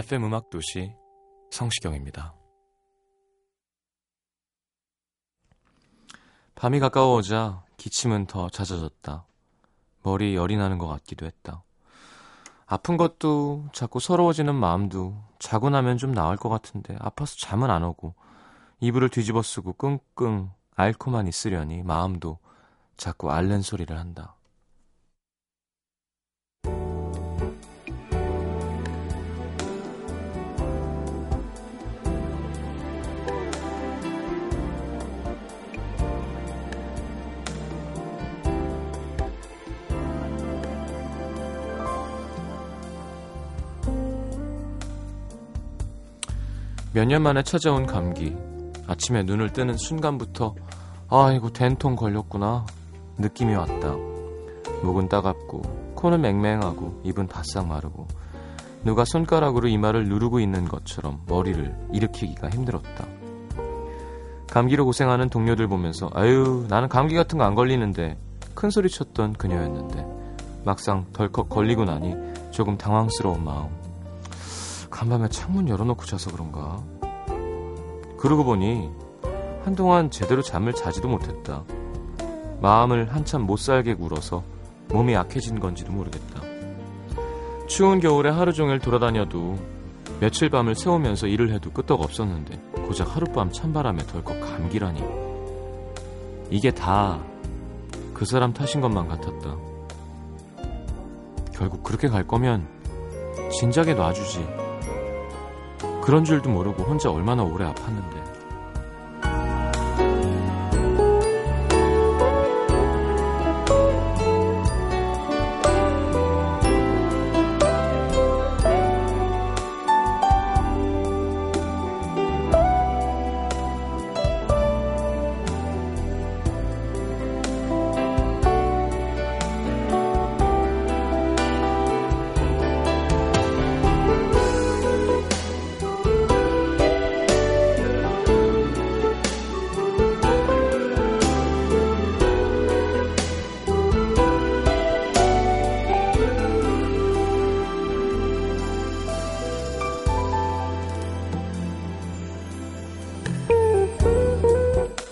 FM 음악 도시 성시경입니다. 밤이 가까워오자 기침은 더 잦아졌다. 머리 열이 나는 것 같기도 했다. 아픈 것도 자꾸 서러워지는 마음도 자고 나면 좀 나을 것 같은데 아파서 잠은 안 오고 이불을 뒤집어 쓰고 끙끙 앓고만 있으려니 마음도 자꾸 앓는 소리를 한다. 몇 년 만에 찾아온 감기. 아침에 눈을 뜨는 순간부터 아이고 된통 걸렸구나 느낌이 왔다. 목은 따갑고 코는 맹맹하고 입은 바싹 마르고 누가 손가락으로 이마를 누르고 있는 것처럼 머리를 일으키기가 힘들었다. 감기로 고생하는 동료들 보면서 아유 나는 감기 같은 거 안 걸리는데 큰 소리 쳤던 그녀였는데 막상 덜컥 걸리고 나니 조금 당황스러운 마음. 간밤에 창문 열어놓고 자서 그런가? 그러고 보니 한동안 제대로 잠을 자지도 못했다. 마음을 한참 못 살게 굴어서 몸이 약해진 건지도 모르겠다. 추운 겨울에 하루 종일 돌아다녀도 며칠 밤을 새우면서 일을 해도 끄떡 없었는데 고작 하룻밤 찬바람에 덜컥 감기라니. 이게 다 그 사람 탓인 것만 같았다. 결국 그렇게 갈 거면 진작에 놔주지. 그런 줄도 모르고 혼자 얼마나 오래 아팠는데.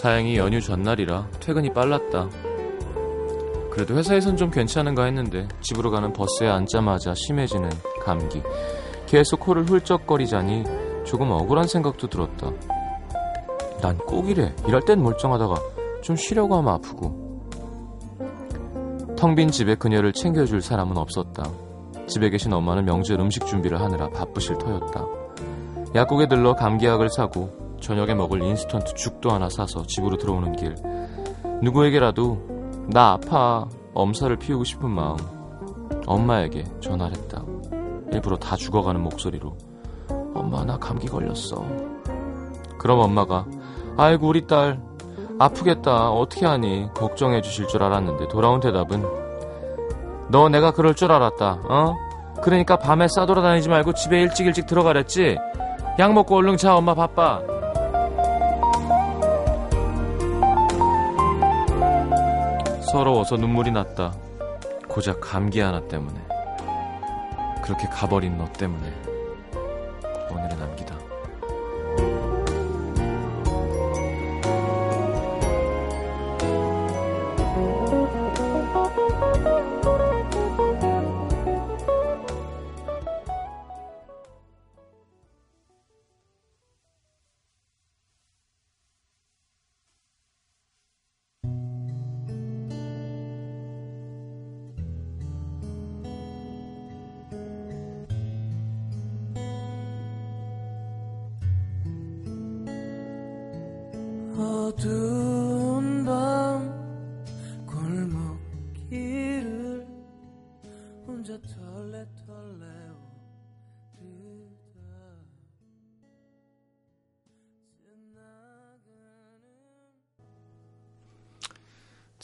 다행히 연휴 전날이라 퇴근이 빨랐다. 그래도 회사에선 좀 괜찮은가 했는데 집으로 가는 버스에 앉자마자 심해지는 감기. 계속 코를 훌쩍거리자니 조금 억울한 생각도 들었다. 난 꼭 이래. 일할 땐 멀쩡하다가 좀 쉬려고 하면 아프고. 텅 빈 집에 그녀를 챙겨줄 사람은 없었다. 집에 계신 엄마는 명절 음식 준비를 하느라 바쁘실 터였다. 약국에 들러 감기약을 사고 저녁에 먹을 인스턴트 죽도 하나 사서 집으로 들어오는 길. 누구에게라도 나 아파 엄살을 피우고 싶은 마음 엄마에게 전화를 했다. 일부러 다 죽어가는 목소리로. 엄마 나 감기 걸렸어. 그럼 엄마가 아이고 우리 딸 아프겠다. 어떻게 하니? 걱정해 주실 줄 알았는데 돌아온 대답은 너 내가 그럴 줄 알았다. 어? 그러니까 밤에 싸돌아다니지 말고 집에 일찍 일찍 들어가랬지? 약 먹고 얼른 자 엄마 바빠 서러워서 눈물이 났다. 고작 감기 하나 때문에. 그렇게 가버린 너 때문에.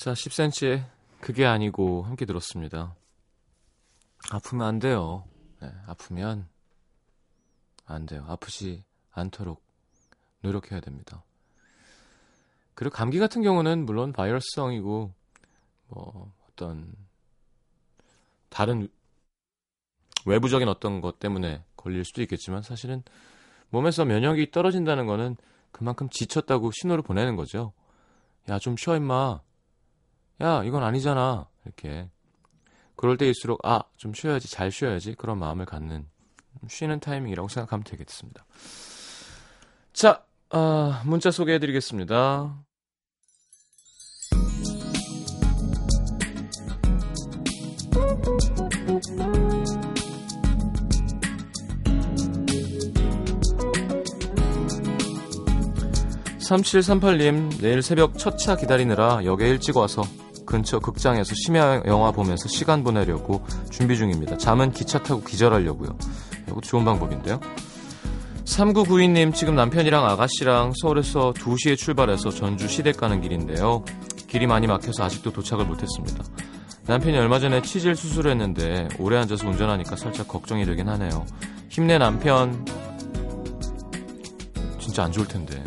자, 10cm의 그게 아니고 함께 들었습니다. 아프면 안 돼요. 네, 아프면 안 돼요. 아프지 않도록 노력해야 됩니다. 그리고 감기 같은 경우는 물론 바이러스성이고 뭐 어떤 다른 외부적인 어떤 것 때문에 걸릴 수도 있겠지만 사실은 몸에서 면역이 떨어진다는 거는 그만큼 지쳤다고 신호를 보내는 거죠. 야, 좀 쉬어 임마. 야, 이건 아니잖아. 이렇게. 그럴 때일수록 아, 좀 쉬어야지. 잘 쉬어야지. 그런 마음을 갖는 쉬는 타이밍이라고 생각하면 되겠습니다. 자, 아, 문자 소개해 드리겠습니다. 3738님, 내일 새벽 첫 차 기다리느라 역에 일찍 와서 근처 극장에서 심야 영화 보면서 시간 보내려고 준비 중입니다. 잠은 기차 타고 기절하려고요. 이것도 좋은 방법인데요. 3992님, 지금 남편이랑 아가씨랑 서울에서 2시에 출발해서 전주 시댁 가는 길인데요. 길이 많이 막혀서 아직도 도착을 못했습니다. 남편이 얼마 전에 치질 수술을 했는데 오래 앉아서 운전하니까 살짝 걱정이 되긴 하네요. 힘내 남편. 진짜 안 좋을 텐데.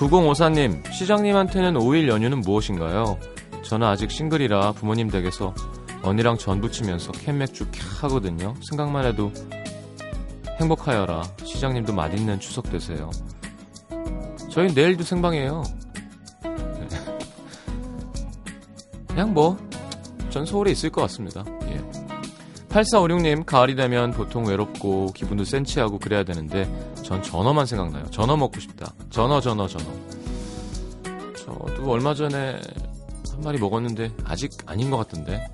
9054님, 시장님한테는 5일 연휴는 무엇인가요? 저는 아직 싱글이라 부모님 댁에서 언니랑 전 부치면서 캔맥주 캬 하거든요. 생각만 해도 행복하여라. 시장님도 맛있는 추석 되세요. 저희 내일도 생방이에요. 네. 그냥 뭐, 전 서울에 있을 것 같습니다. 예. 8456님, 가을이 되면 보통 외롭고 기분도 센치하고 그래야 되는데 전 전어만 생각나요. 전어 먹고 싶다. 전어, 전어, 전어. 저도 얼마 전에 한 마리 먹었는데 아직 아닌 것 같던데.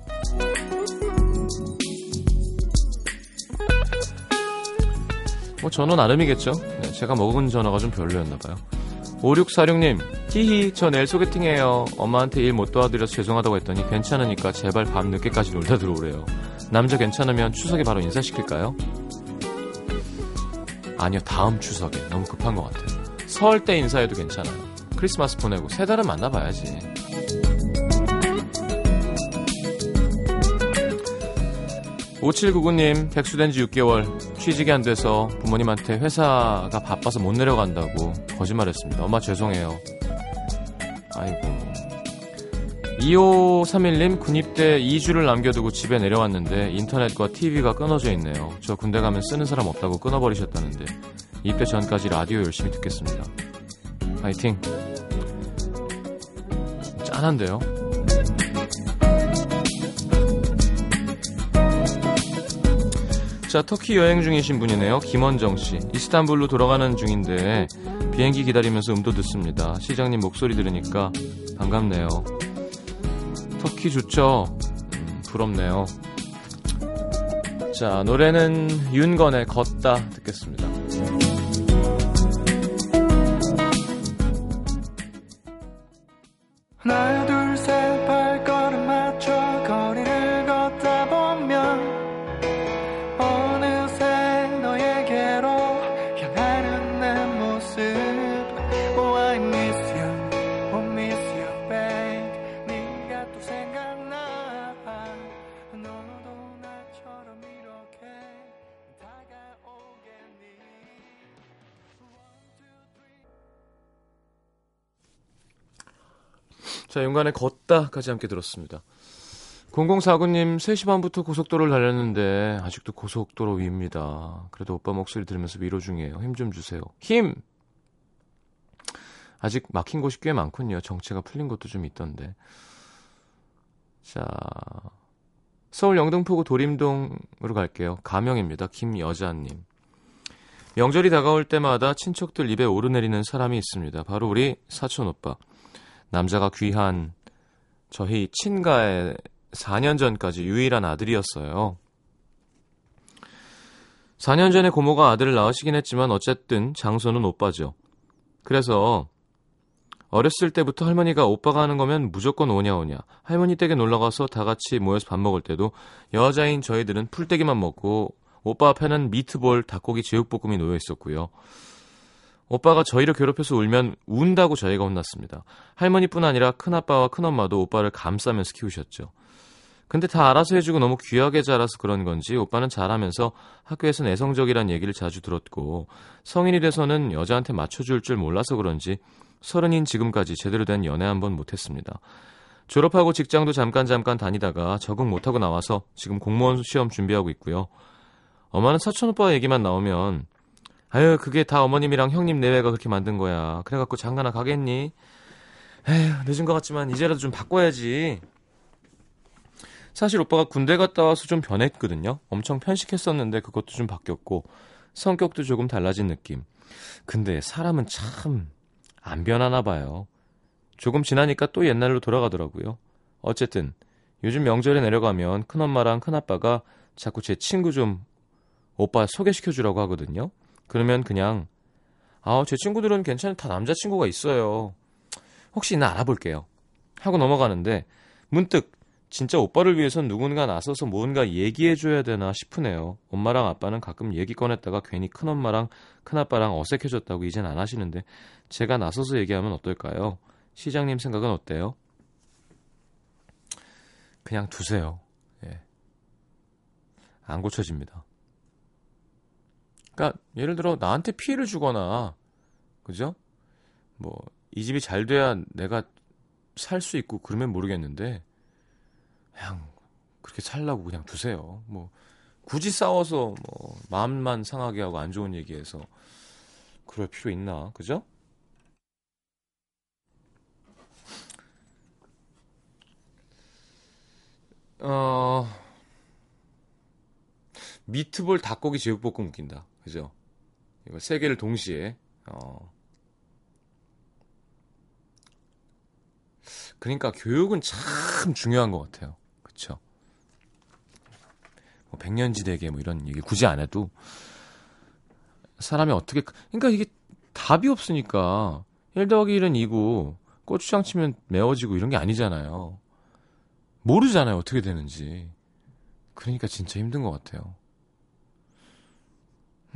뭐 전어 나름이겠죠. 네, 제가 먹은 전어가 좀 별로였나봐요. 5646님, 히히, 저 내일 소개팅해요. 엄마한테 일 못 도와드려서 죄송하다고 했더니 괜찮으니까 제발 밤 늦게까지 놀다 들어오래요. 남자 괜찮으면 추석에 바로 인사시킬까요? 아니요, 다음 추석에. 너무 급한 것 같아요. 설 때 인사해도 괜찮아요. 크리스마스 보내고 세 달은 만나봐야지. 5799님, 백수된 지 6개월, 취직이 안 돼서 부모님한테 회사가 바빠서 못 내려간다고 거짓말했습니다. 엄마 죄송해요. 아이고. 2531님 군입대 2주를 남겨두고 집에 내려왔는데 인터넷과 TV가 끊어져 있네요. 저 군대 가면 쓰는 사람 없다고 끊어버리셨다는데 입대 전까지 라디오 열심히 듣겠습니다. 파이팅. 짠한데요? 자, 터키 여행 중이신 분이네요. 김원정 씨. 이스탄불로 돌아가는 중인데 비행기 기다리면서 음도 듣습니다. 시장님 목소리 들으니까 반갑네요. 터키 좋죠? 음, 부럽네요. 자, 노래는 윤건의 걷다 듣겠습니다. 자, 윤관의 걷다까지 함께 들었습니다. 0049님, 3시 반부터 고속도로를 달렸는데, 아직도 고속도로 위입니다. 그래도 오빠 목소리 들으면서 위로 중이에요. 힘 좀 주세요. 힘! 아직 막힌 곳이 꽤 많군요. 정체가 풀린 곳도 좀 있던데. 자, 서울 영등포구 도림동으로 갈게요. 가명입니다. 김여자님. 명절이 다가올 때마다 친척들 입에 오르내리는 사람이 있습니다. 바로 우리 사촌 오빠. 남자가 귀한 저희 친가의 4년 전까지 유일한 아들이었어요. 4년 전에 고모가 아들을 낳으시긴 했지만 어쨌든 장소는 오빠죠. 그래서 어렸을 때부터 할머니가 오빠가 하는 거면 무조건 오냐 오냐. 할머니 댁에 놀러 가서 다 같이 모여서 밥 먹을 때도 여자인 저희들은 풀떼기만 먹고 오빠 앞에는 미트볼, 닭고기, 제육볶음이 놓여 있었고요. 오빠가 저희를 괴롭혀서 울면 운다고 저희가 혼났습니다. 할머니뿐 아니라 큰아빠와 큰엄마도 오빠를 감싸면서 키우셨죠. 근데 다 알아서 해주고 너무 귀하게 자라서 그런 건지 오빠는 잘하면서 학교에서 내성적이란 얘기를 자주 들었고 성인이 돼서는 여자한테 맞춰줄 줄 몰라서 그런지 서른인 지금까지 제대로 된 연애 한 번 못했습니다. 졸업하고 직장도 잠깐 잠깐 다니다가 적응 못하고 나와서 지금 공무원 시험 준비하고 있고요. 엄마는 사촌 오빠 얘기만 나오면 아유 그게 다 어머님이랑 형님 내외가 그렇게 만든 거야. 그래갖고 장가나 가겠니? 에휴 늦은 것 같지만 이제라도 좀 바꿔야지. 사실 오빠가 군대 갔다 와서 좀 변했거든요. 엄청 편식했었는데 그것도 좀 바뀌었고 성격도 조금 달라진 느낌. 근데 사람은 참 안 변하나 봐요. 조금 지나니까 또 옛날로 돌아가더라고요. 어쨌든 요즘 명절에 내려가면 큰엄마랑 큰아빠가 자꾸 제 친구 좀 오빠 소개시켜 주라고 하거든요. 그러면 그냥 아, 제 친구들은 괜찮은 다 남자친구가 있어요. 혹시 나 알아볼게요. 하고 넘어가는데 문득 진짜 오빠를 위해선 누군가 나서서 뭔가 얘기해줘야 되나 싶으네요. 엄마랑 아빠는 가끔 얘기 꺼냈다가 괜히 큰엄마랑 큰아빠랑 어색해졌다고 이젠 안 하시는데 제가 나서서 얘기하면 어떨까요? 시장님 생각은 어때요? 그냥 두세요. 예. 안 고쳐집니다. 그러니까 예를 들어 나한테 피해를 주거나 그죠? 뭐 이 집이 잘 돼야 내가 살 수 있고 그러면 모르겠는데 그냥 그렇게 살라고 그냥 두세요. 뭐 굳이 싸워서 뭐 마음만 상하게 하고 안 좋은 얘기해서 그럴 필요 있나? 그죠? 어 미트볼 닭고기 제육볶음 웃긴다. 그죠? 이거 세 개를 동시에 어 그러니까 교육은 참 중요한 것 같아요. 그쵸? 뭐 백년지대계 뭐 이런 얘기 굳이 안 해도 사람이 어떻게 그러니까 이게 답이 없으니까 1 더하기 1은 2고 고추장 치면 매워지고 이런 게 아니잖아요. 모르잖아요. 어떻게 되는지. 그러니까 진짜 힘든 것 같아요.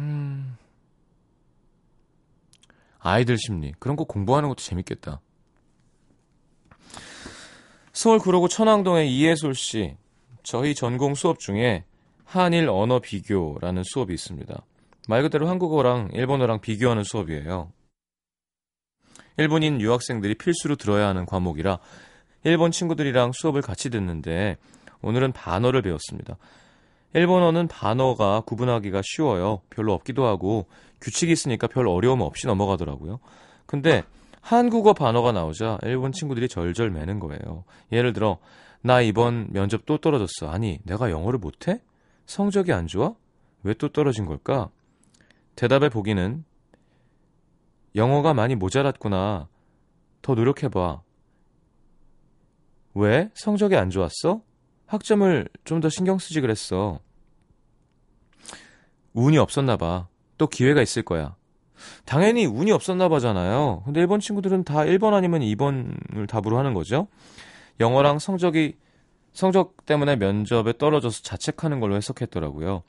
음. 아이들 심리. 그런 거 공부하는 것도 재밌겠다. 서울 구로구 천왕동의 이예솔 씨. 저희 전공 수업 중에 한일 언어 비교라는 수업이 있습니다. 말 그대로 한국어랑 일본어랑 비교하는 수업이에요. 일본인 유학생들이 필수로 들어야 하는 과목이라 일본 친구들이랑 수업을 같이 듣는데 오늘은 반어를 배웠습니다. 일본어는 반어가 구분하기가 쉬워요. 별로 없기도 하고 규칙이 있으니까 별 어려움 없이 넘어가더라고요. 근데 한국어 반어가 나오자 일본 친구들이 절절 매는 거예요. 예를 들어 나 이번 면접 또 떨어졌어. 아니 내가 영어를 못해? 성적이 안 좋아? 왜 또 떨어진 걸까? 대답의 보기는 영어가 많이 모자랐구나. 더 노력해봐. 왜? 성적이 안 좋았어? 학점을 좀 더 신경 쓰지 그랬어. 운이 없었나 봐. 또 기회가 있을 거야. 당연히 운이 없었나 봐잖아요. 근데 일본 친구들은 다 1번 아니면 2번을 답으로 하는 거죠. 영어랑 성적이 성적 때문에 면접에 떨어져서 자책하는 걸로 해석했더라고요.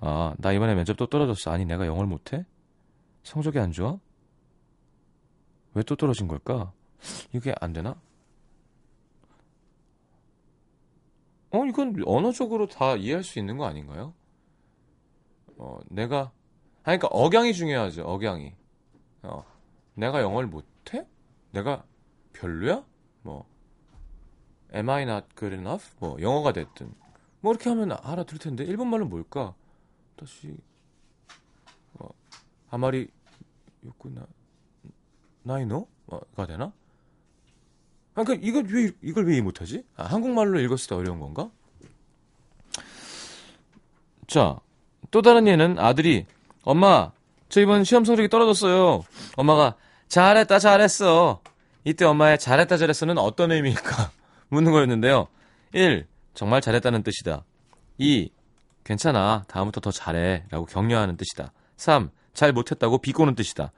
아, 나 이번에 면접 또 떨어졌어. 아니, 내가 영어를 못해? 성적이 안 좋아? 왜 또 떨어진 걸까? 이게 안 되나? 어, 이건 언어적으로 다 이해할 수 있는 거 아닌가요? 어, 내가, 아니, 그러니까 억양이 중요하죠, 억양이. 어, 내가 영어를 못해? 내가 별로야? 뭐, am I not good enough? 뭐, 영어가 됐든. 뭐, 이렇게 하면 알아들 텐데, 일본말로 뭘까? 다시, 어, 아마리, 요구나, 나이노가 되나? 아, 그니까 이걸 왜 이걸 왜 못하지? 아, 한국말로 읽었을 때 어려운 건가? 자, 또 다른 예는 아들이 엄마, 저 이번 시험 성적이 떨어졌어요. 엄마가 잘했다, 잘했어. 이때 엄마의 잘했다, 잘했어는 어떤 의미일까? 묻는 거였는데요. 1. 정말 잘했다는 뜻이다. 2. 괜찮아. 다음부터 더 잘해. 라고 격려하는 뜻이다. 3. 잘 못했다고 비꼬는 뜻이다.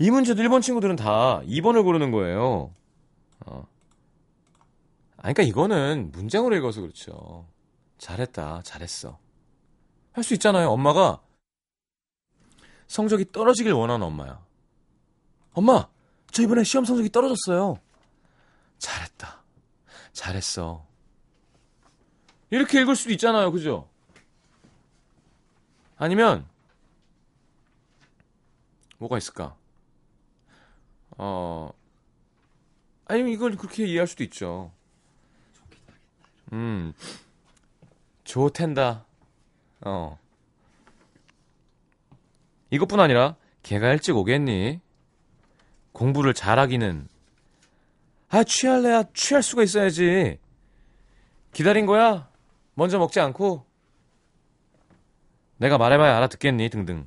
이 문제도 일본 친구들은 다 2번을 고르는 거예요. 어. 아, 그러니까 이거는 문장으로 읽어서 그렇죠. 잘했다, 잘했어. 할 수 있잖아요. 엄마가 성적이 떨어지길 원하는 엄마야. 엄마, 저 이번에 시험 성적이 떨어졌어요. 잘했다. 잘했어. 이렇게 읽을 수도 있잖아요. 그죠? 아니면, 뭐가 있을까? 어, 아니면 이걸 그렇게 이해할 수도 있죠. 음, 좋텐다. 어. 이것뿐 아니라 걔가 일찍 오겠니? 공부를 잘하기는 아 취할래야 취할 수가 있어야지. 기다린 거야? 먼저 먹지 않고 내가 말해봐야 알아듣겠니? 등등.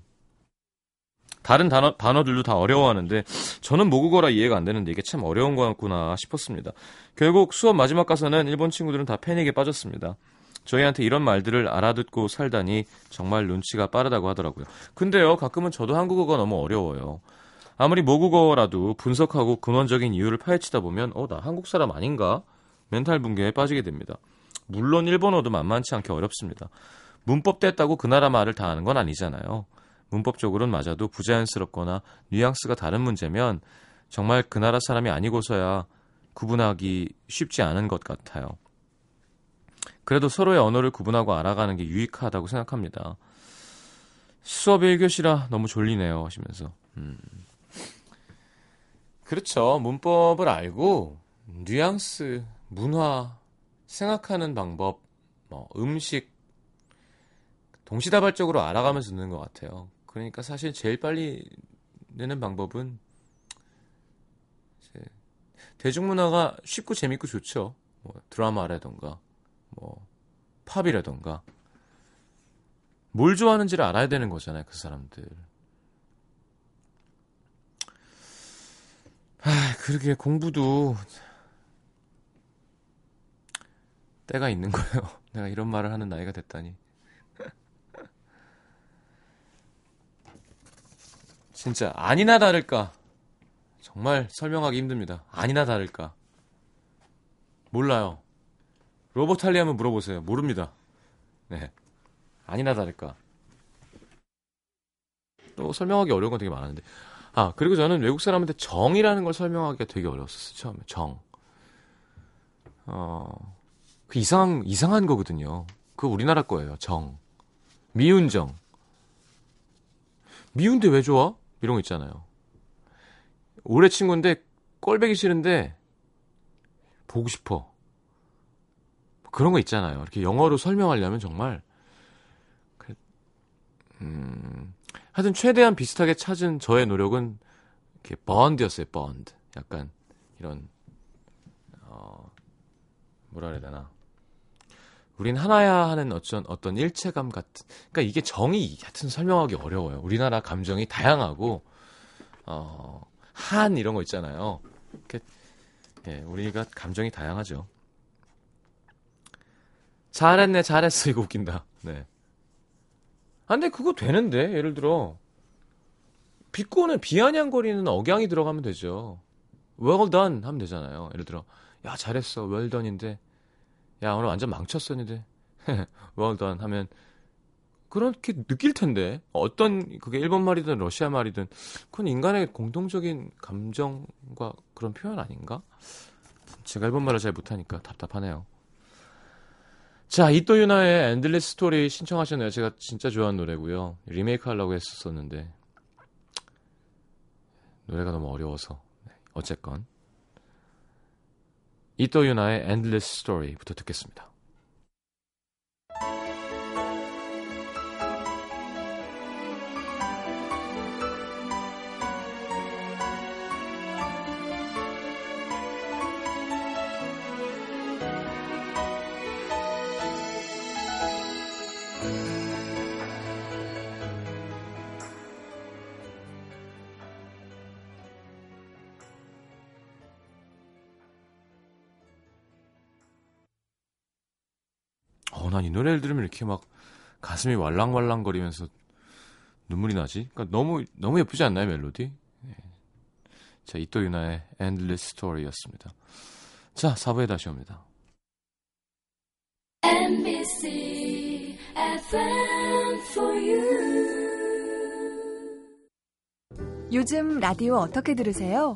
다른 단어, 단어들도 다 어려워하는데 저는 모국어라 이해가 안 되는데 이게 참 어려운 거였구나 싶었습니다. 결국 수업 마지막 가서는 일본 친구들은 다 패닉에 빠졌습니다. 저희한테 이런 말들을 알아듣고 살다니 정말 눈치가 빠르다고 하더라고요. 근데요, 가끔은 저도 한국어가 너무 어려워요. 아무리 모국어라도 분석하고 근원적인 이유를 파헤치다 보면 어, 나 한국 사람 아닌가? 멘탈 붕괴에 빠지게 됩니다. 물론 일본어도 만만치 않게 어렵습니다. 문법 뗐다고 그 나라 말을 다 아는 건 아니잖아요. 문법적으로는 맞아도 부자연스럽거나 뉘앙스가 다른 문제면 정말 그 나라 사람이 아니고서야 구분하기 쉽지 않은 것 같아요. 그래도 서로의 언어를 구분하고 알아가는 게 유익하다고 생각합니다. 수업의 1교시라 너무 졸리네요 하시면서 음. 그렇죠. 문법을 알고 뉘앙스, 문화, 생각하는 방법, 뭐 음식 동시다발적으로 알아가면서 듣는 것 같아요. 그러니까 사실 제일 빨리 내는 방법은 대중문화가 쉽고 재밌고 좋죠. 뭐 드라마라던가 뭐 팝이라던가 뭘 좋아하는지를 알아야 되는 거잖아요. 그 사람들. 아, 그러게 공부도 때가 있는 거예요. 내가 이런 말을 하는 나이가 됐다니. 진짜 아니나 다를까. 정말 설명하기 힘듭니다. 아니나 다를까. 몰라요. 로버트 할리 한번 물어보세요. 모릅니다. 네. 아니나 다를까. 또 설명하기 어려운 건 되게 많은데. 아, 그리고 저는 외국 사람한테 정이라는 걸 설명하기가 되게 어려웠었어요. 처음에. 정. 어, 그 이상한, 이상한 거거든요. 그 우리나라 거예요. 정. 미운 정. 미운데 왜 좋아? 이런 거 있잖아요. 오래 친구인데 꼴배기 싫은데 보고 싶어. 그런 거 있잖아요. 이렇게 영어로 설명하려면 정말 그, 음, 하여튼 최대한 비슷하게 찾은 저의 노력은 이렇게 번드였어요. 번드. 약간 이런 어 뭐라 그래야 되나? 우린 하나야 하는 어떤 어떤 일체감 같은. 그러니까 이게 정이 하여튼 설명하기 어려워요. 우리나라 감정이 다양하고 어한 이런 거 있잖아요. 이렇게 예, 우리가 감정이 다양하죠. 잘했네, 잘했어. 이거 웃긴다. 네. 아, 근데 그거 되는데, 예를 들어. 비꼬는 비아냥거리는 억양이 들어가면 되죠. well done 하면 되잖아요. 예를 들어, 야, 잘했어. well done인데, 야, 오늘 완전 망쳤었는데, well done 하면, 그렇게 느낄 텐데, 어떤, 그게 일본 말이든 러시아 말이든, 그건 인간의 공통적인 감정과 그런 표현 아닌가? 제가 일본 말을 잘 못하니까 답답하네요. 자, 이또 유나의 Endless Story 신청하셨네요. 제가 진짜 좋아하는 노래고요. 리메이크 하려고 했었는데 노래가 너무 어려워서 네, 어쨌건 이또 유나의 Endless Story부터 듣겠습니다. 난 이 노래를 들으면 이렇게 막 가슴이 왈랑왈랑거리면서 눈물이 나지? 그러니까 너무 너무 예쁘지 않나요 멜로디? 네. 자 이토 유나의 Endless Story였습니다. 자 4부에 다시 옵니다. MBC FM for you. 요즘 라디오 어떻게 들으세요?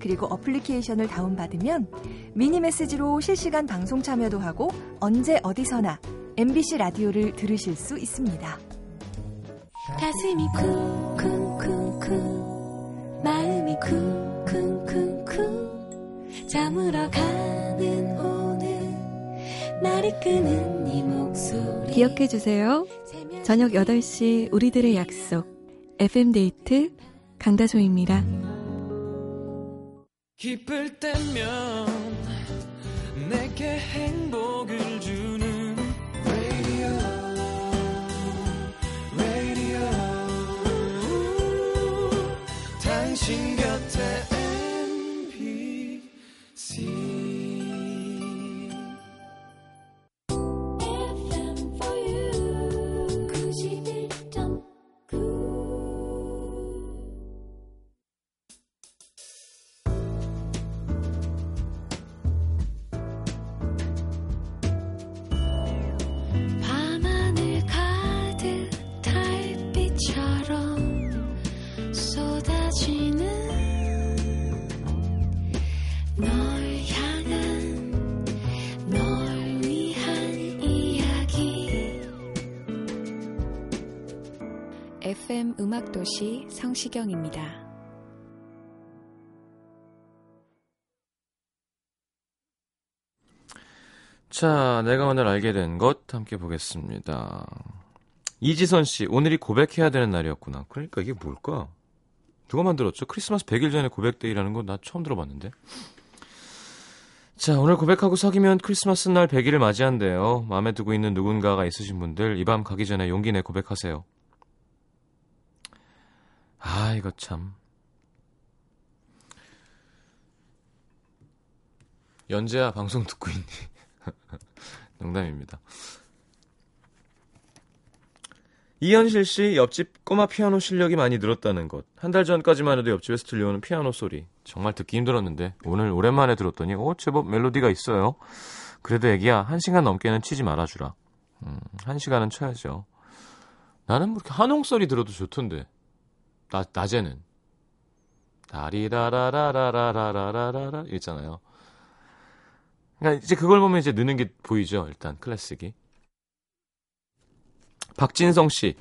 그리고 어플리케이션을 다운받으면 미니 메시지로 실시간 방송 참여도 하고 언제 어디서나 MBC 라디오를 들으실 수 있습니다. 가슴이 쿵쿵쿵쿵 마음이 쿵쿵쿵쿵 잠으러 가는 오늘 나를 끄는 네 목소리 기억해 주세요. 저녁 8시 우리들의 약속 FM데이트 강다소입니다. 기쁠 때면 내게 행복을 FM 음악도시 성시경입니다. 자, 내가 오늘 알게 된 것 함께 보겠습니다. 이지선 씨, 오늘이 고백해야 되는 날이었구나. 그러니까 이게 뭘까? 누가 만들었죠? 크리스마스 100일 전에 고백데이라는 거나 처음 들어봤는데. 자, 오늘 고백하고 사귀면 크리스마스 날 100일을 맞이한대요. 마음에 두고 있는 누군가가 있으신 분들, 이 밤 가기 전에 용기 내 고백하세요. 아, 이거 참. 연재야, 방송 듣고 있니? 농담입니다. 이현실 씨 옆집 꼬마 피아노 실력이 많이 늘었다는 것. 한 달 전까지만 해도 옆집에서 들려오는 피아노 소리. 정말 듣기 힘들었는데 오늘 오랜만에 들었더니 어 제법 멜로디가 있어요. 그래도 애기야 한 시간 넘게는 치지 말아주라. 음, 한 시간은 쳐야죠. 나는 뭐 이렇게 한홍 소리 들어도 좋던데. 나, 낮에는. 다리라라라라라라라라 있잖아요. 그러니까 이제 그걸 보면 이제 느는 게 보이죠. 일단 클래식이. 박진성 씨.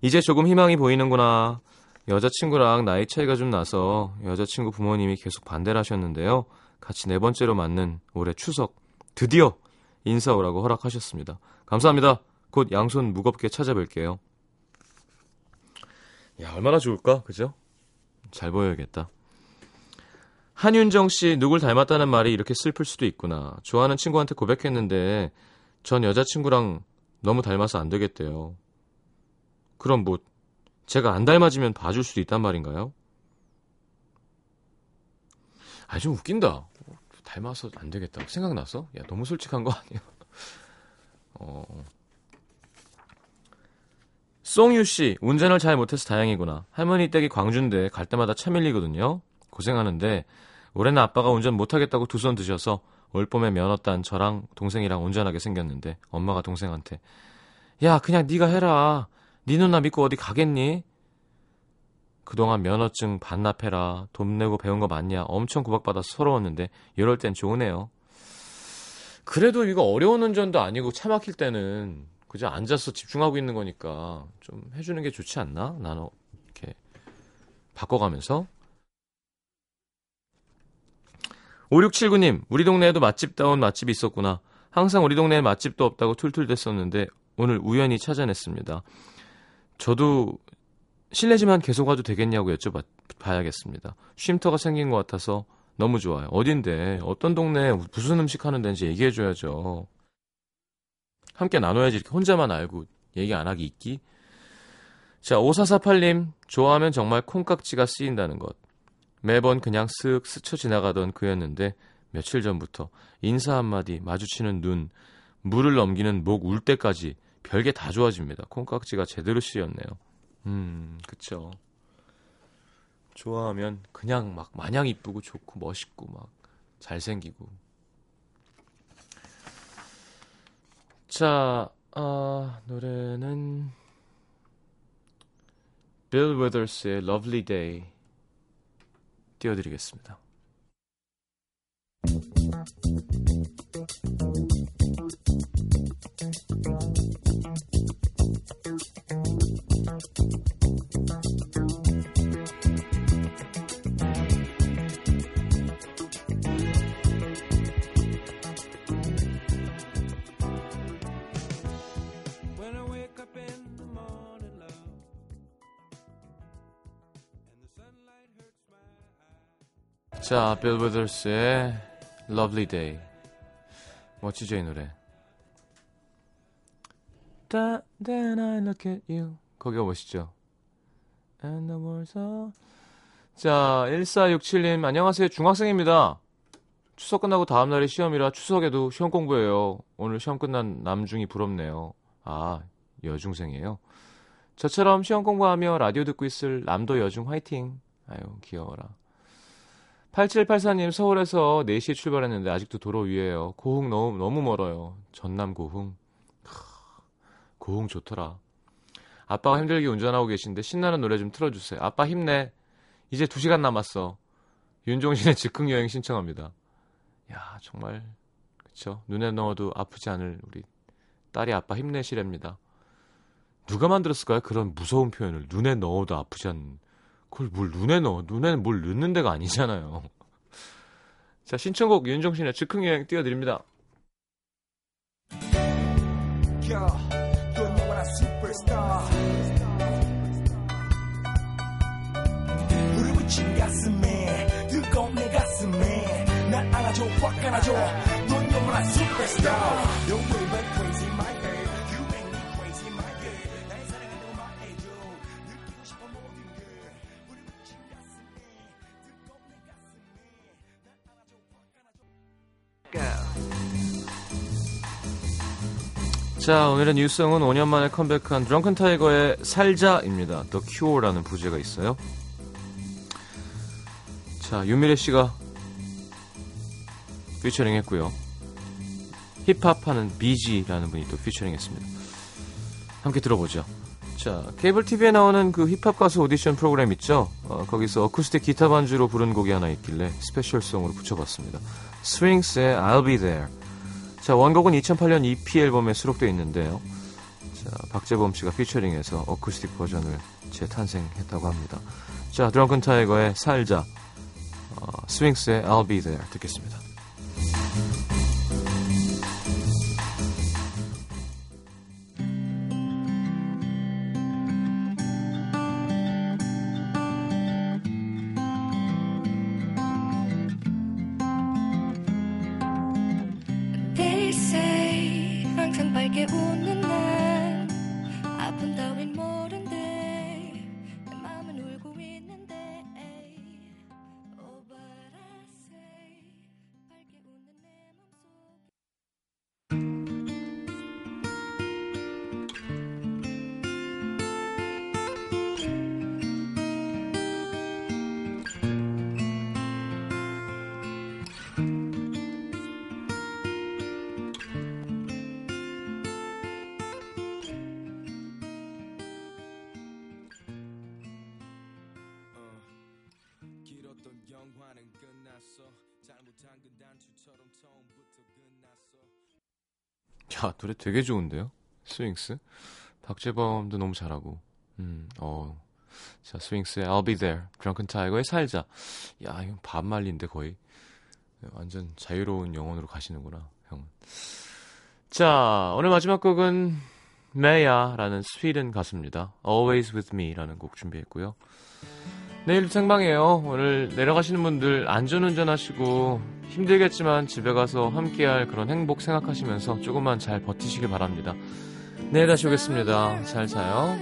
이제 조금 희망이 보이는구나. 여자친구랑 나이 차이가 좀 나서 여자친구 부모님이 계속 반대를 하셨는데요. 같이 네 번째로 맞는 올해 추석 드디어 인사 오라고 허락하셨습니다. 감사합니다. 곧 양손 무겁게 찾아뵐게요. 야, 얼마나 좋을까? 그죠? 잘 보여야겠다. 한윤정 씨, 누굴 닮았다는 말이 이렇게 슬플 수도 있구나. 좋아하는 친구한테 고백했는데, 전 여자친구랑 너무 닮아서 안 되겠대요. 그럼 뭐, 제가 안 닮아지면 봐줄 수도 있단 말인가요? 아, 좀 웃긴다. 닮아서 안 되겠다고 생각나서? 야, 너무 솔직한 거 아니야? 어. 송유 씨, 운전을 잘 못해서 다행이구나. 할머니 댁이 광주인데 갈 때마다 차 밀리거든요. 고생하는데 올해는 아빠가 운전 못하겠다고 두 손 드셔서 올 봄에 면허 딴 저랑 동생이랑 운전하게 생겼는데 엄마가 동생한테 야 그냥 네가 해라. 네 누나 믿고 어디 가겠니? 그동안 면허증 반납해라. 돈 내고 배운 거 맞냐? 엄청 구박받아서 서러웠는데 이럴 땐 좋으네요. 그래도 이거 어려운 운전도 아니고 차 막힐 때는 그저 앉아서 집중하고 있는 거니까 좀 해주는 게 좋지 않나? 나는 이렇게 바꿔가면서. 5679님, 우리 동네에도 맛집다운 맛집이 있었구나. 항상 우리 동네에 맛집도 없다고 툴툴댔었는데 오늘 우연히 찾아냈습니다. 저도 실례지만 계속 와도 되겠냐고 여쭤봐야겠습니다. 쉼터가 생긴 것 같아서 너무 좋아요. 어딘데, 어떤 동네에 무슨 음식 하는 데인지 얘기해줘야죠. 함께 나눠야지 이렇게 혼자만 알고 얘기 안 하기 있기. 자, 5448님, 좋아하면 정말 콩깍지가 쓰인다는 것. 매번 그냥 쓱 스쳐 지나가던 그였는데 며칠 전부터 인사 한마디, 마주치는 눈, 물을 넘기는 목 울 때까지 별게 다 좋아집니다. 콩깍지가 제대로 씌였네요. 음, 그쵸. 좋아하면 그냥 막 마냥 이쁘고 좋고 멋있고 막 잘생기고. 자, 아, 노래는 빌 웨더스의 Lovely Day 띄워드리겠습니다. 자, 빌 브더스의 Lovely Day. 멋지죠, 이 노래. Then I look at you. 거기가 멋있죠. And the world's all... 자, 1467님, 안녕하세요. 중학생입니다. 추석 끝나고 다음날이 시험이라 추석에도 시험 공부해요. 오늘 시험 끝난 남중이 부럽네요. 아, 여중생이에요. 저처럼 시험 공부하며 라디오 듣고 있을 남도 여중 화이팅. 아유, 귀여워라. 8784님 서울에서 4시에 출발했는데 아직도 도로 위에요. 고흥 너무 너무 멀어요. 전남 고흥. 고흥 좋더라. 아빠가 힘들게 운전하고 계신데 신나는 노래 좀 틀어주세요. 아빠 힘내. 이제 2시간 남았어. 윤종신의 즉흥 여행 신청합니다. 야 정말 그쵸 눈에 넣어도 아프지 않을 우리 딸이 아빠 힘내시랍니다. 누가 만들었을까요? 그런 무서운 표현을 눈에 넣어도 아프지 않는 그걸 뭘 눈에 넣어? 눈에는 뭘 넣는 데가 아니잖아요. 자, 신청곡 윤종신의 즉흥여행 띄워드립니다. 넌 영원한 슈퍼스타 자, 오늘의 new song은 5년 만에 컴백한 드렁큰 타이거의 살자입니다. The Cure라는 부제가 있어요. 자, 윤미래 씨가 피처링 했고요. 힙합 하는 Bizzy라는 분이 또 피처링 했습니다. 함께 들어보죠. 자, 케이블 TV에 나오는 그 힙합 가수 오디션 프로그램 있죠? 어, 거기서 어쿠스틱 기타 반주로 부른 곡이 하나 있길래 special song으로 붙여봤습니다. 스윙스의 I'll Be There. 자, 원곡은 2008년 EP 앨범에 수록되어 있는데요. 자, 박재범 씨가 피처링해서 어쿠스틱 버전을 재탄생했다고 합니다. 자, 드렁큰 타이거의 살자, 어, 스윙스의 I'll Be There 듣겠습니다. que 야, 노래 되게 좋은데요? 스윙스. 박재범도 너무 잘하고. 음, 어. 자, 스윙스의 I'll Be There, Drunken Tiger의 살자. 야, 이건 반말린데 거의. 완전 자유로운 영혼으로 가시는구나, 형은. 자, 오늘 마지막 곡은 메야라는 스위든 가수입니다. Always With Me라는 곡 준비했고요. 내일 생방이에요. 오늘 내려가시는 분들 안전운전 하시고 힘들겠지만 집에 가서 함께할 그런 행복 생각하시면서 조금만 잘 버티시길 바랍니다. 내일 다시 오겠습니다. 잘 자요.